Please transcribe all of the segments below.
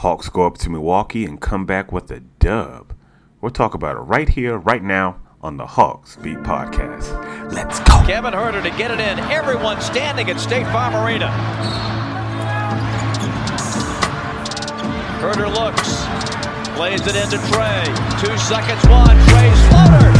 Hawks go up to Milwaukee and come back with a dub. We'll talk about it right here, right now on the Hawks Beat Podcast. Let's go. Kevin Huerter to get it in. Everyone standing at State Farm Arena. Huerter looks, plays it into Trae. Two seconds, one. Trae's floater.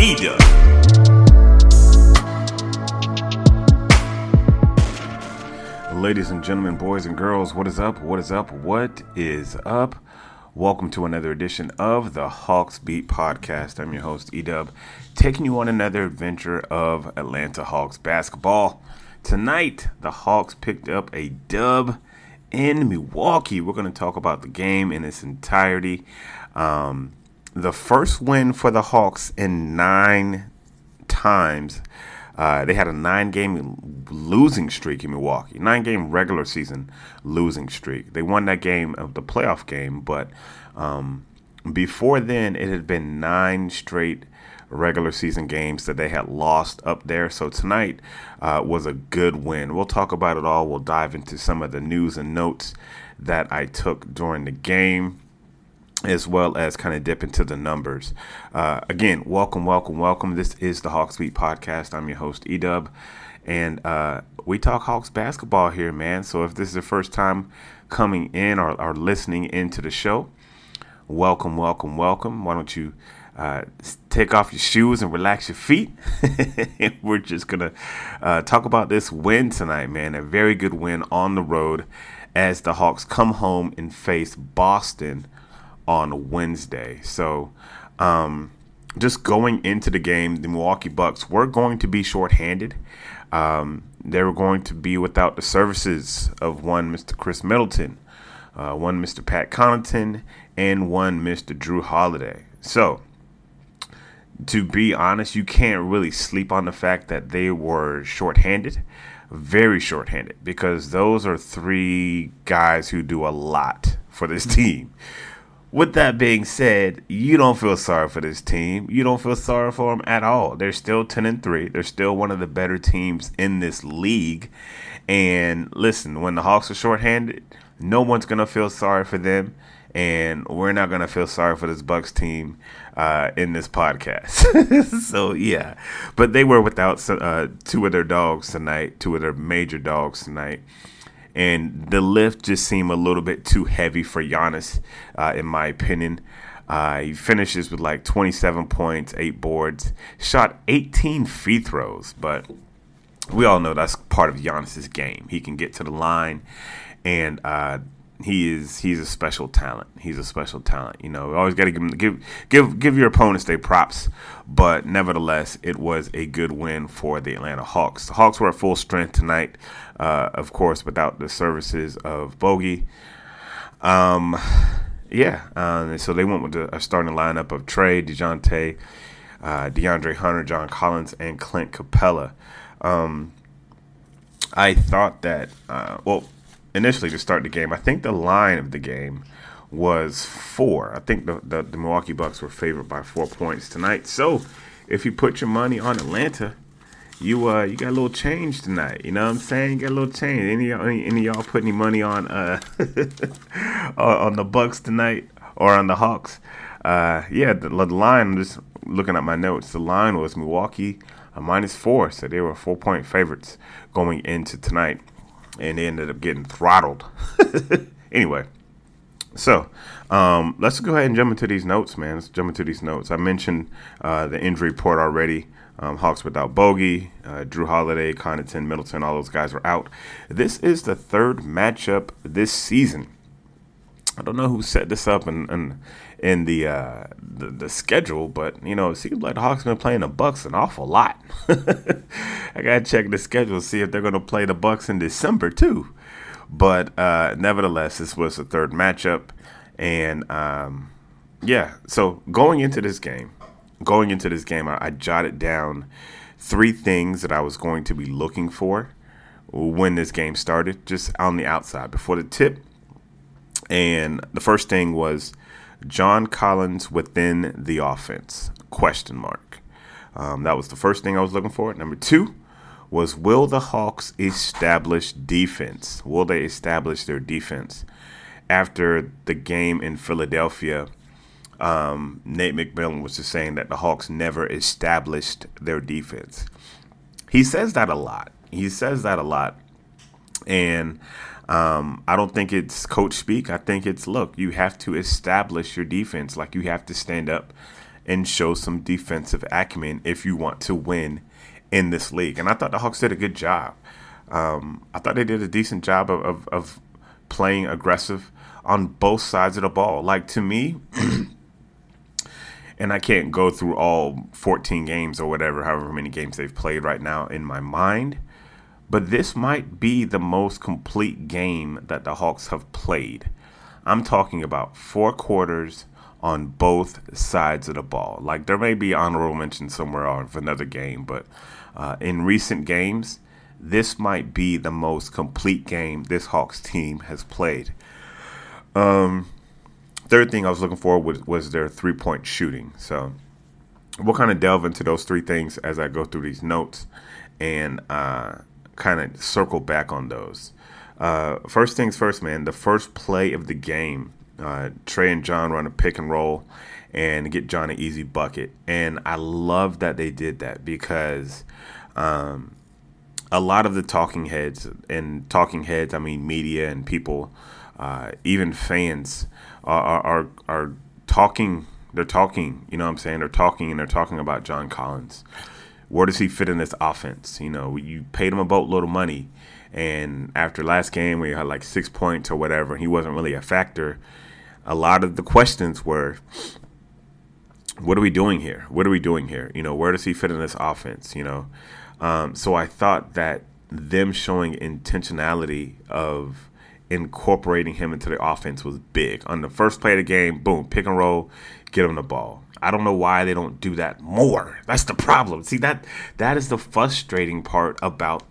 Eda. Ladies and gentlemen, boys and girls, what is up? What is up? What is up? Welcome to another edition of the Hawks Beat Podcast. I'm your host, Edub, taking you on another adventure of Atlanta Hawks basketball. Tonight, the Hawks picked up a dub in Milwaukee. We're going to talk about the game in its entirety. Um, the first win for the Hawks in nine times. Uh, they had a nine game losing streak in Milwaukee, nine game regular season losing streak. They won that game of the playoff game, but um, before then, it had been nine straight regular season games that they had lost up there. So tonight uh, was a good win. We'll talk about it all. We'll dive into some of the news and notes that I took during the game as well as kind of dip into the numbers. Uh, again, welcome, welcome, welcome. This is the Hawks Beat Podcast. I'm your host, Edub, and uh, we talk Hawks basketball here, man. So if this is the first time coming in or, or listening into the show, welcome, welcome, welcome. Why don't you uh, take off your shoes and relax your feet? We're just going to uh, talk about this win tonight, man. A very good win on the road as the Hawks come home and face Boston on Wednesday. So, um, just going into the game, the Milwaukee Bucks were going to be shorthanded. Um, they were going to be without the services of one Mr. Khris Middleton, uh, one Mr. Pat Connaughton, and one Mr. Jrue Holiday. So, to be honest, you can't really sleep on the fact that they were shorthanded, very shorthanded, because those are three guys who do a lot for this team with that being said, you don't feel sorry for this team. You don't feel sorry for them at all. They're still 10 and 3. They're still one of the better teams in this league. And listen, when the Hawks are shorthanded, no one's going to feel sorry for them. And we're not going to feel sorry for this Bucks team uh, in this podcast. so, yeah. But they were without uh, two of their dogs tonight, two of their major dogs tonight and the lift just seemed a little bit too heavy for Giannis, uh, in my opinion. Uh, he finishes with like 27 points, eight boards, shot 18 free throws, but we all know that's part of Giannis's game. He can get to the line, and uh, he is he's a special talent. He's a special talent. You know, always got to give, give give give your opponents their props. But nevertheless, it was a good win for the Atlanta Hawks. The Hawks were at full strength tonight, uh, of course, without the services of Bogi. Um, yeah, uh, so they went with a starting lineup of Trae, Dejounte, uh, DeAndre Hunter, John Collins, and Clint Capela. Um, I thought that, uh, well, initially to start the game, I think the line of the game was four. I think the, the, the Milwaukee Bucks were favored by four points tonight. So if you put your money on Atlanta, you uh you got a little change tonight. You know what I'm saying? You got a little change. Any any, any y'all put any money on uh on the Bucks tonight or on the Hawks? Uh yeah, the, the line. I'm just looking at my notes. The line was Milwaukee a minus four, so they were four point favorites going into tonight and they ended up getting throttled. anyway, so um, let's go ahead and jump into these notes, man. Let's jump into these notes. I mentioned uh, the injury report already. Um, Hawks without Bogi, uh, Jrue Holiday, Connaughton, Middleton, all those guys are out. This is the third matchup this season. I don't know who set this up and, and in the, uh, the, the schedule, but you know, it seems like the Hawks been playing the Bucks an awful lot. I gotta check the schedule see if they're gonna play the Bucks in December too. But uh, nevertheless, this was the third matchup, and um, yeah. So going into this game, going into this game, I, I jotted down three things that I was going to be looking for when this game started, just on the outside before the tip. And the first thing was John Collins within the offense? Question mark. Um, that was the first thing I was looking for. Number two was will the Hawks establish defense? Will they establish their defense? After the game in Philadelphia, um, Nate McMillan was just saying that the Hawks never established their defense. He says that a lot. He says that a lot. And um, I don't think it's coach speak. I think it's look, you have to establish your defense. Like you have to stand up and show some defensive acumen if you want to win in this league. And I thought the Hawks did a good job. Um, I thought they did a decent job of, of, of playing aggressive on both sides of the ball. Like to me, and I can't go through all 14 games or whatever, however many games they've played right now in my mind. But this might be the most complete game that the Hawks have played. I'm talking about four quarters on both sides of the ball. Like there may be honorable mention somewhere of another game, but uh, in recent games, this might be the most complete game this Hawks team has played. Um, third thing I was looking for was, was their three point shooting. So we'll kind of delve into those three things as I go through these notes. And uh, kind of circle back on those. Uh, first things first, man. The first play of the game, uh, Trae and John run a pick and roll and get John an easy bucket, and I love that they did that because um, a lot of the talking heads and talking heads, I mean media and people, uh, even fans, are, are are talking. They're talking. You know what I'm saying? They're talking and they're talking about John Collins where does he fit in this offense? You know, you paid him a boatload of money, and after last game where he had like six points or whatever, he wasn't really a factor. A lot of the questions were, what are we doing here? What are we doing here? You know, where does he fit in this offense? You know, um, so I thought that them showing intentionality of incorporating him into the offense was big. On the first play of the game, boom, pick and roll, get him the ball. I don't know why they don't do that more. That's the problem. See that that is the frustrating part about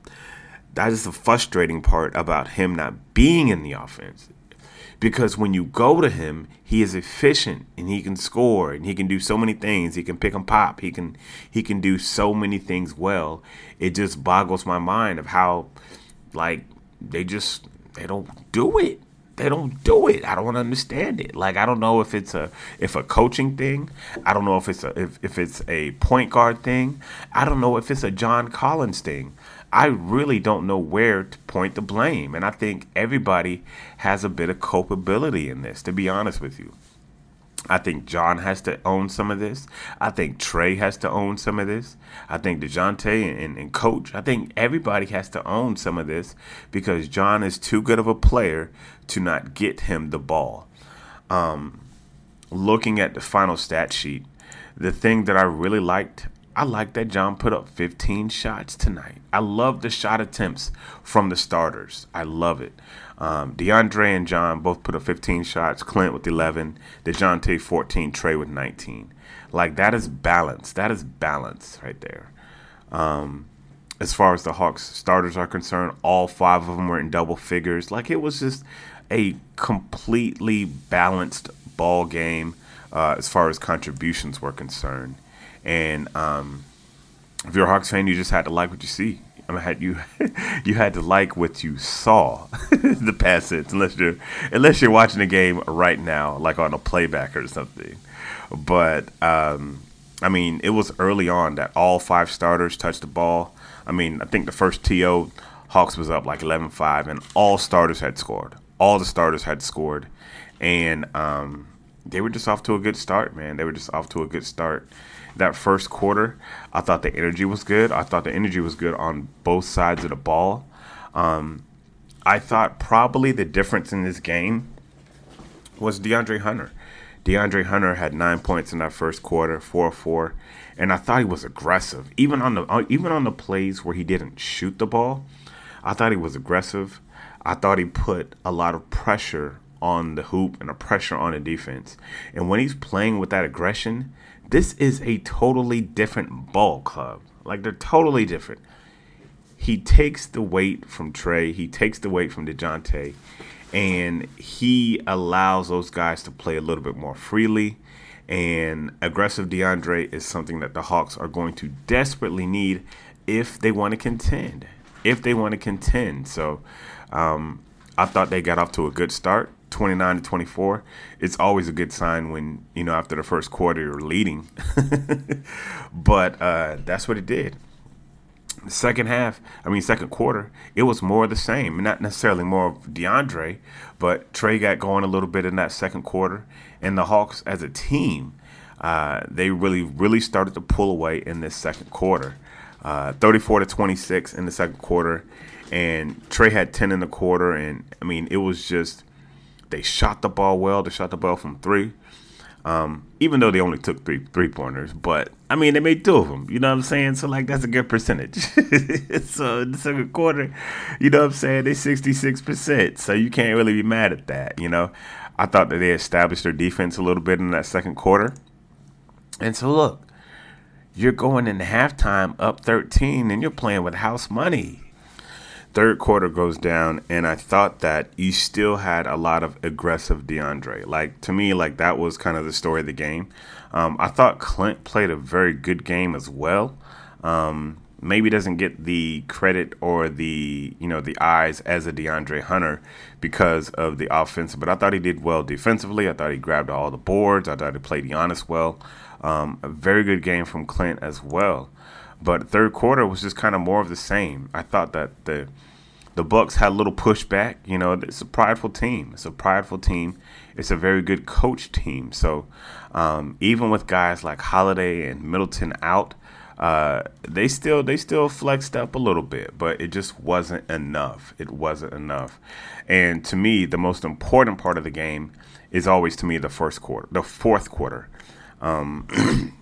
that is the frustrating part about him not being in the offense. Because when you go to him, he is efficient and he can score and he can do so many things. He can pick and pop. He can he can do so many things well. It just boggles my mind of how like they just they don't do it they don't do it. I don't understand it. Like I don't know if it's a if a coaching thing. I don't know if it's a if, if it's a point guard thing. I don't know if it's a John Collins thing. I really don't know where to point the blame. And I think everybody has a bit of culpability in this, to be honest with you. I think John has to own some of this. I think Trae has to own some of this. I think DeJounte and, and, and, Coach, I think everybody has to own some of this because John is too good of a player to not get him the ball. Um, looking at the final stat sheet, the thing that I really liked, I liked that John put up 15 shots tonight. I love the shot attempts from the starters. I love it. Um, DeAndre and John both put up 15 shots. Clint with 11. DeJounte 14. Trae with 19. Like that is balance. That is balance right there. Um, as far as the Hawks starters are concerned, all five of them were in double figures. Like it was just a completely balanced ball game uh, as far as contributions were concerned. And um, if you're a Hawks fan, you just had to like what you see. I had you you had to like what you saw the hits, unless you're unless you're watching the game right now, like on a playback or something. But um, I mean, it was early on that all five starters touched the ball. I mean, I think the first TO Hawks was up like 11-5, and all starters had scored. All the starters had scored, and um, they were just off to a good start, man. They were just off to a good start that first quarter, I thought the energy was good. I thought the energy was good on both sides of the ball. Um, I thought probably the difference in this game was DeAndre Hunter. DeAndre Hunter had nine points in that first quarter, four four, and I thought he was aggressive. Even on the uh, even on the plays where he didn't shoot the ball, I thought he was aggressive. I thought he put a lot of pressure on the hoop and a pressure on the defense. And when he's playing with that aggression, this is a totally different ball club. Like they're totally different. He takes the weight from Trae. He takes the weight from DeJounte. And he allows those guys to play a little bit more freely. And aggressive DeAndre is something that the Hawks are going to desperately need if they want to contend. If they want to contend. So um, I thought they got off to a good start. 29 to 24, it's always a good sign when, you know, after the first quarter you're leading. but uh, that's what it did. The second half, I mean, second quarter, it was more of the same. Not necessarily more of DeAndre, but Trae got going a little bit in that second quarter. And the Hawks as a team, uh, they really, really started to pull away in this second quarter. Uh, 34 to 26 in the second quarter. And Trae had 10 in the quarter. And I mean, it was just they shot the ball well. They shot the ball from three. Um, even though they only took three three pointers, but I mean they made two of them. You know what I'm saying? So like that's a good percentage. so in the second quarter, you know what I'm saying? They 66 percent. So you can't really be mad at that. You know, I thought that they established their defense a little bit in that second quarter. And so look, you're going into halftime up 13, and you're playing with house money third quarter goes down, and I thought that you still had a lot of aggressive DeAndre. Like to me, like that was kind of the story of the game. Um, I thought Clint played a very good game as well. Um, maybe doesn't get the credit or the you know the eyes as a DeAndre Hunter because of the offense, but I thought he did well defensively. I thought he grabbed all the boards. I thought he played Giannis well. Um, a very good game from Clint as well. But third quarter was just kind of more of the same. I thought that the the Bucks had a little pushback. You know, it's a prideful team. It's a prideful team. It's a very good coach team. So um, even with guys like Holiday and Middleton out, uh, they still they still flexed up a little bit, but it just wasn't enough. It wasn't enough. And to me, the most important part of the game is always to me the first quarter, the fourth quarter. Um,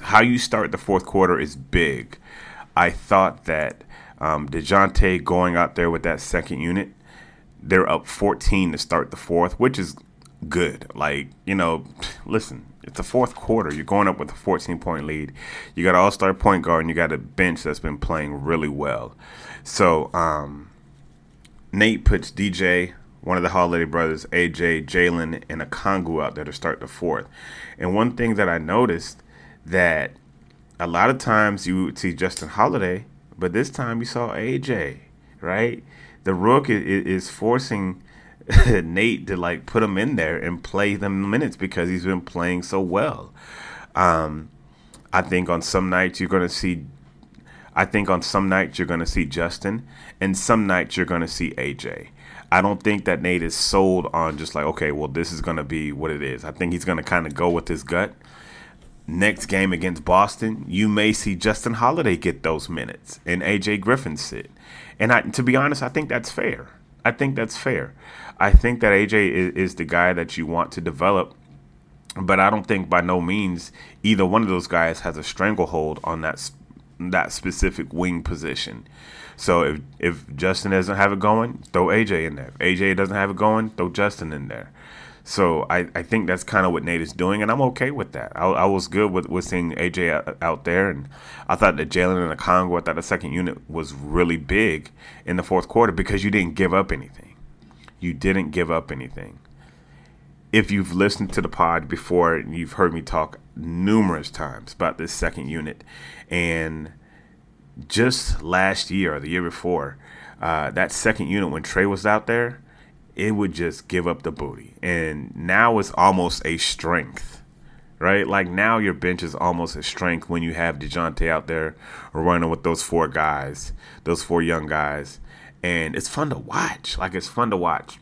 how you start the fourth quarter is big. I thought that um, DeJounte going out there with that second unit, they're up 14 to start the fourth, which is good. Like, you know, listen, it's the fourth quarter. You're going up with a 14 point lead. You got an all star point guard and you got a bench that's been playing really well. So, um, Nate puts DJ, one of the Holiday brothers, AJ, Jalen, and Okongwu out there to start the fourth. And one thing that I noticed that a lot of times you would see Justin Holiday but this time you saw AJ, right? The Rook is, is forcing Nate to like put him in there and play them minutes because he's been playing so well. Um, I think on some nights you're going to see. I think on some nights you're going to see Justin, and some nights you're going to see AJ. I don't think that Nate is sold on just like, okay, well, this is going to be what it is. I think he's going to kind of go with his gut. Next game against Boston, you may see Justin Holiday get those minutes and AJ Griffin sit. And I, to be honest, I think that's fair. I think that's fair. I think that AJ is, is the guy that you want to develop but I don't think by no means either one of those guys has a stranglehold on that that specific wing position. So if if Justin doesn't have it going, throw AJ in there. If AJ doesn't have it going, throw Justin in there. So I, I think that's kind of what Nate is doing, and I'm okay with that. I, I was good with, with seeing AJ out, out there, and I thought that Jalen and Okongwu, I thought the second unit was really big in the fourth quarter because you didn't give up anything. You didn't give up anything. If you've listened to the pod before, you've heard me talk numerous times about this second unit, and just last year or the year before, uh, that second unit when Trae was out there, it would just give up the booty. And now it's almost a strength, right? Like now your bench is almost a strength when you have DeJounte out there running with those four guys, those four young guys. And it's fun to watch. Like it's fun to watch.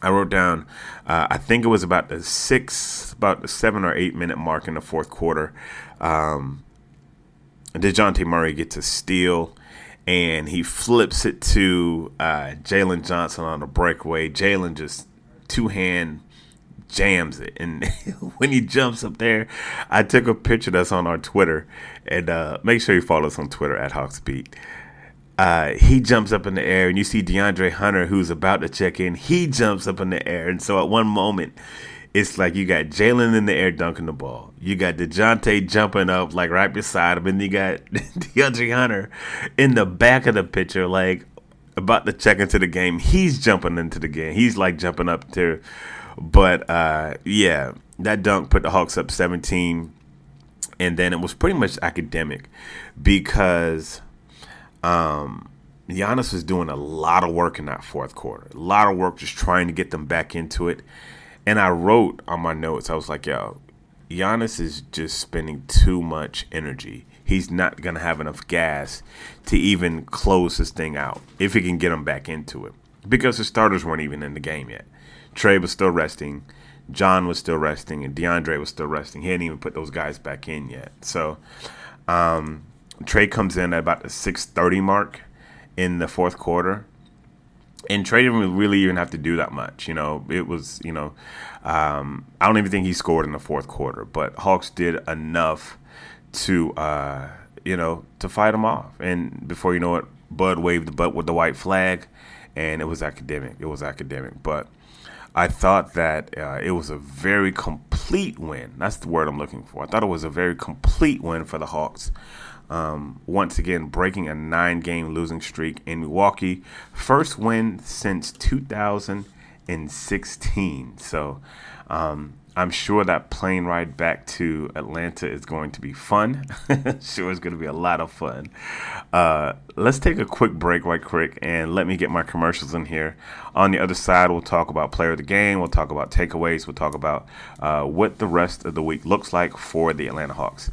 I wrote down, uh, I think it was about the six, about the seven or eight minute mark in the fourth quarter. Um, DeJounte Murray gets a steal and he flips it to uh, Jalen Johnson on a breakaway. Jalen just two hand jams it. And when he jumps up there, I took a picture that's on our Twitter. And uh, make sure you follow us on Twitter at Hawksbeat. Uh, he jumps up in the air, and you see DeAndre Hunter, who's about to check in. He jumps up in the air. And so at one moment, it's like you got Jalen in the air dunking the ball. You got DeJounte jumping up like right beside him, and you got DeAndre Hunter in the back of the picture, like about to check into the game. He's jumping into the game. He's like jumping up to but uh, yeah, that dunk put the Hawks up 17. And then it was pretty much academic because um, Giannis was doing a lot of work in that fourth quarter. A lot of work just trying to get them back into it. And I wrote on my notes, I was like, yo, Giannis is just spending too much energy. He's not going to have enough gas to even close this thing out if he can get him back into it. Because the starters weren't even in the game yet. Trae was still resting. John was still resting. And DeAndre was still resting. He hadn't even put those guys back in yet. So um, Trae comes in at about the 630 mark in the fourth quarter and Trae didn't really even have to do that much. You know, it was, you know, um, I don't even think he scored in the fourth quarter, but Hawks did enough to, uh, you know, to fight him off. And before you know it, Bud waved the butt with the white flag, and it was academic. It was academic. But I thought that uh, it was a very complete win. That's the word I'm looking for. I thought it was a very complete win for the Hawks. Um, once again, breaking a nine game losing streak in Milwaukee. First win since 2016. So um, I'm sure that plane ride back to Atlanta is going to be fun. sure, it's going to be a lot of fun. Uh, let's take a quick break, right quick, and let me get my commercials in here. On the other side, we'll talk about player of the game. We'll talk about takeaways. We'll talk about uh, what the rest of the week looks like for the Atlanta Hawks.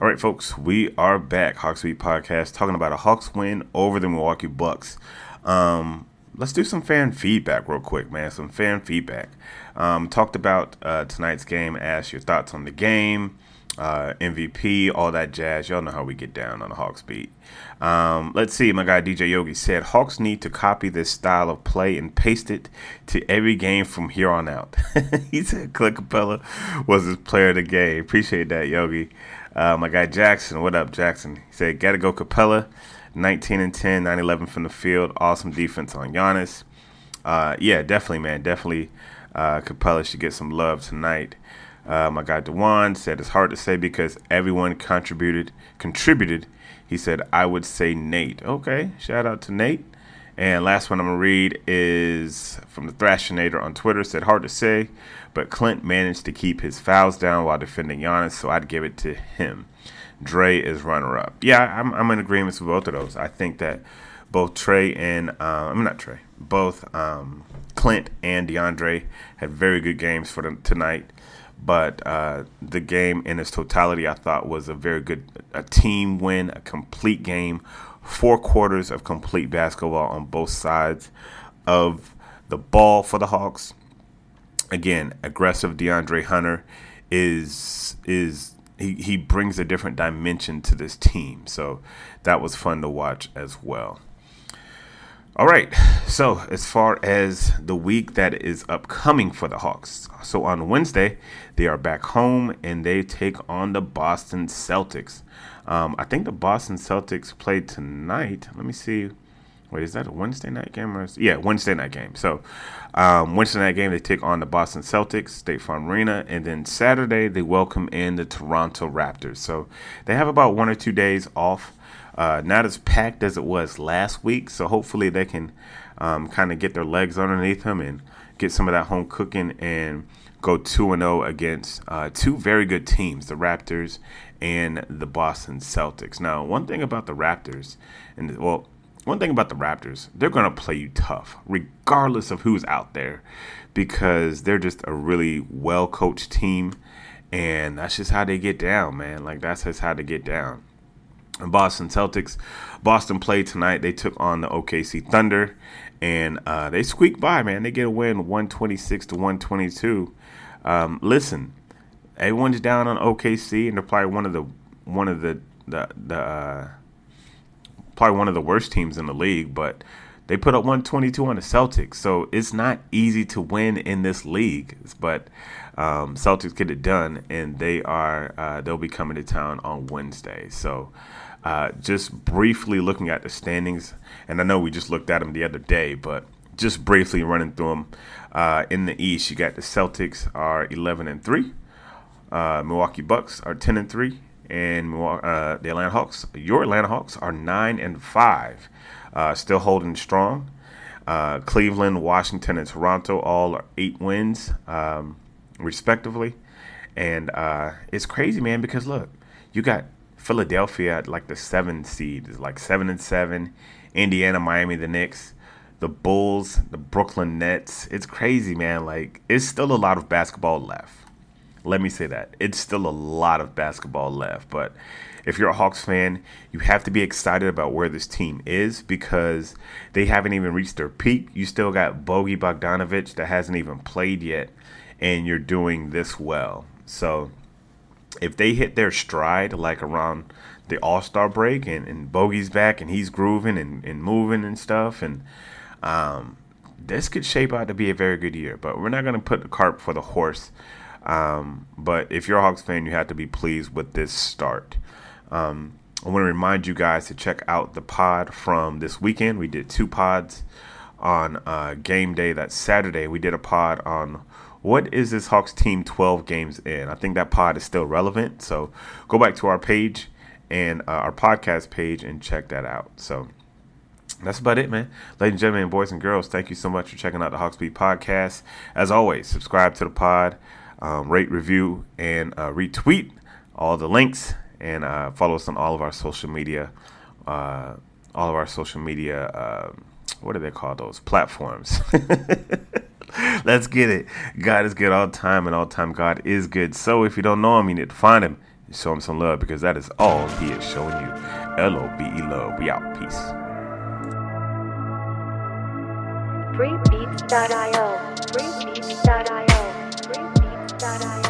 All right, folks, we are back. Hawks Beat Podcast talking about a Hawks win over the Milwaukee Bucks. Um, let's do some fan feedback real quick, man. Some fan feedback. Um, talked about uh, tonight's game. Asked your thoughts on the game, uh, MVP, all that jazz. Y'all know how we get down on the Hawks beat. Um, let's see. My guy DJ Yogi said Hawks need to copy this style of play and paste it to every game from here on out. he said Clint Capela was his player of the game. Appreciate that, Yogi. Uh, my guy Jackson, what up, Jackson? He said, Gotta go Capela, 19 and 10, 9 11 from the field. Awesome defense on Giannis. Uh, yeah, definitely, man. Definitely, uh, Capela should get some love tonight. Uh, my guy Dewan said, It's hard to say because everyone contributed. Contributed. He said, I would say Nate. Okay, shout out to Nate. And last one I'm gonna read is from the Thrashinator on Twitter. Said hard to say, but Clint managed to keep his fouls down while defending Giannis, so I'd give it to him. Dre is runner up. Yeah, I'm, I'm in agreement with both of those. I think that both Trae and uh, I'm not Trae, both um, Clint and DeAndre had very good games for them tonight. But uh, the game in its totality, I thought, was a very good a team win, a complete game four quarters of complete basketball on both sides of the ball for the Hawks. Again, aggressive DeAndre Hunter is is he, he brings a different dimension to this team. So that was fun to watch as well. All right. So, as far as the week that is upcoming for the Hawks. So, on Wednesday, they are back home and they take on the Boston Celtics. Um, I think the Boston Celtics played tonight. Let me see. Wait, is that a Wednesday night game? Or yeah, Wednesday night game. So, um, Wednesday night game, they take on the Boston Celtics, State Farm Arena. And then Saturday, they welcome in the Toronto Raptors. So, they have about one or two days off uh, not as packed as it was last week. So hopefully they can um, kind of get their legs underneath them and get some of that home cooking and go 2 and 0 against uh, two very good teams, the Raptors and the Boston Celtics. Now, one thing about the Raptors, and well, one thing about the Raptors, they're going to play you tough, regardless of who's out there, because they're just a really well coached team. And that's just how they get down, man. Like, that's just how they get down. Boston Celtics. Boston played tonight. They took on the OKC Thunder, and uh, they squeaked by. Man, they get a win, one twenty six to one twenty two. Um, listen, everyone's down on OKC, and they're probably one of the one of the the the uh, probably one of the worst teams in the league, but. They put up 122 on the Celtics, so it's not easy to win in this league. But um, Celtics get it done, and they are uh, they'll be coming to town on Wednesday. So uh, just briefly looking at the standings, and I know we just looked at them the other day, but just briefly running through them. Uh, in the East, you got the Celtics are 11 and three, uh, Milwaukee Bucks are 10 and three, and uh, the Atlanta Hawks, your Atlanta Hawks, are nine and five, uh, still holding strong. Uh, Cleveland, Washington, and Toronto all are eight wins, um, respectively. And it's crazy, man, because look, you got Philadelphia at like the seven seed is like seven and seven. Indiana, Miami, the Knicks, the Bulls, the Brooklyn Nets. It's crazy, man. Like it's still a lot of basketball left. Let me say that. It's still a lot of basketball left. But if you're a Hawks fan, you have to be excited about where this team is because they haven't even reached their peak. You still got Bogi Bogdanovic that hasn't even played yet, and you're doing this well. So if they hit their stride like around the All Star break and, and Bogi's back and he's grooving and, and moving and stuff, and um, this could shape out to be a very good year. But we're not going to put the cart before the horse. Um, but if you're a Hawks fan, you have to be pleased with this start. Um, I want to remind you guys to check out the pod from this weekend. We did two pods on uh, game day. That Saturday, we did a pod on what is this Hawks team 12 games in? I think that pod is still relevant. So go back to our page and uh, our podcast page and check that out. So that's about it, man. Ladies and gentlemen, boys and girls, thank you so much for checking out the Hawks Beat podcast. As always, subscribe to the pod, um, rate, review, and uh, retweet all the links, and uh, follow us on all of our social media, uh, all of our social media. Uh, what do they call those platforms? Let's get it. God is good all time, and all time God is good. So if you don't know Him, you need to find Him and show Him some love because that is all He is showing you. L O B E love. We out. Peace. Freebeats.io. Freebeats.io. Freebeats.io.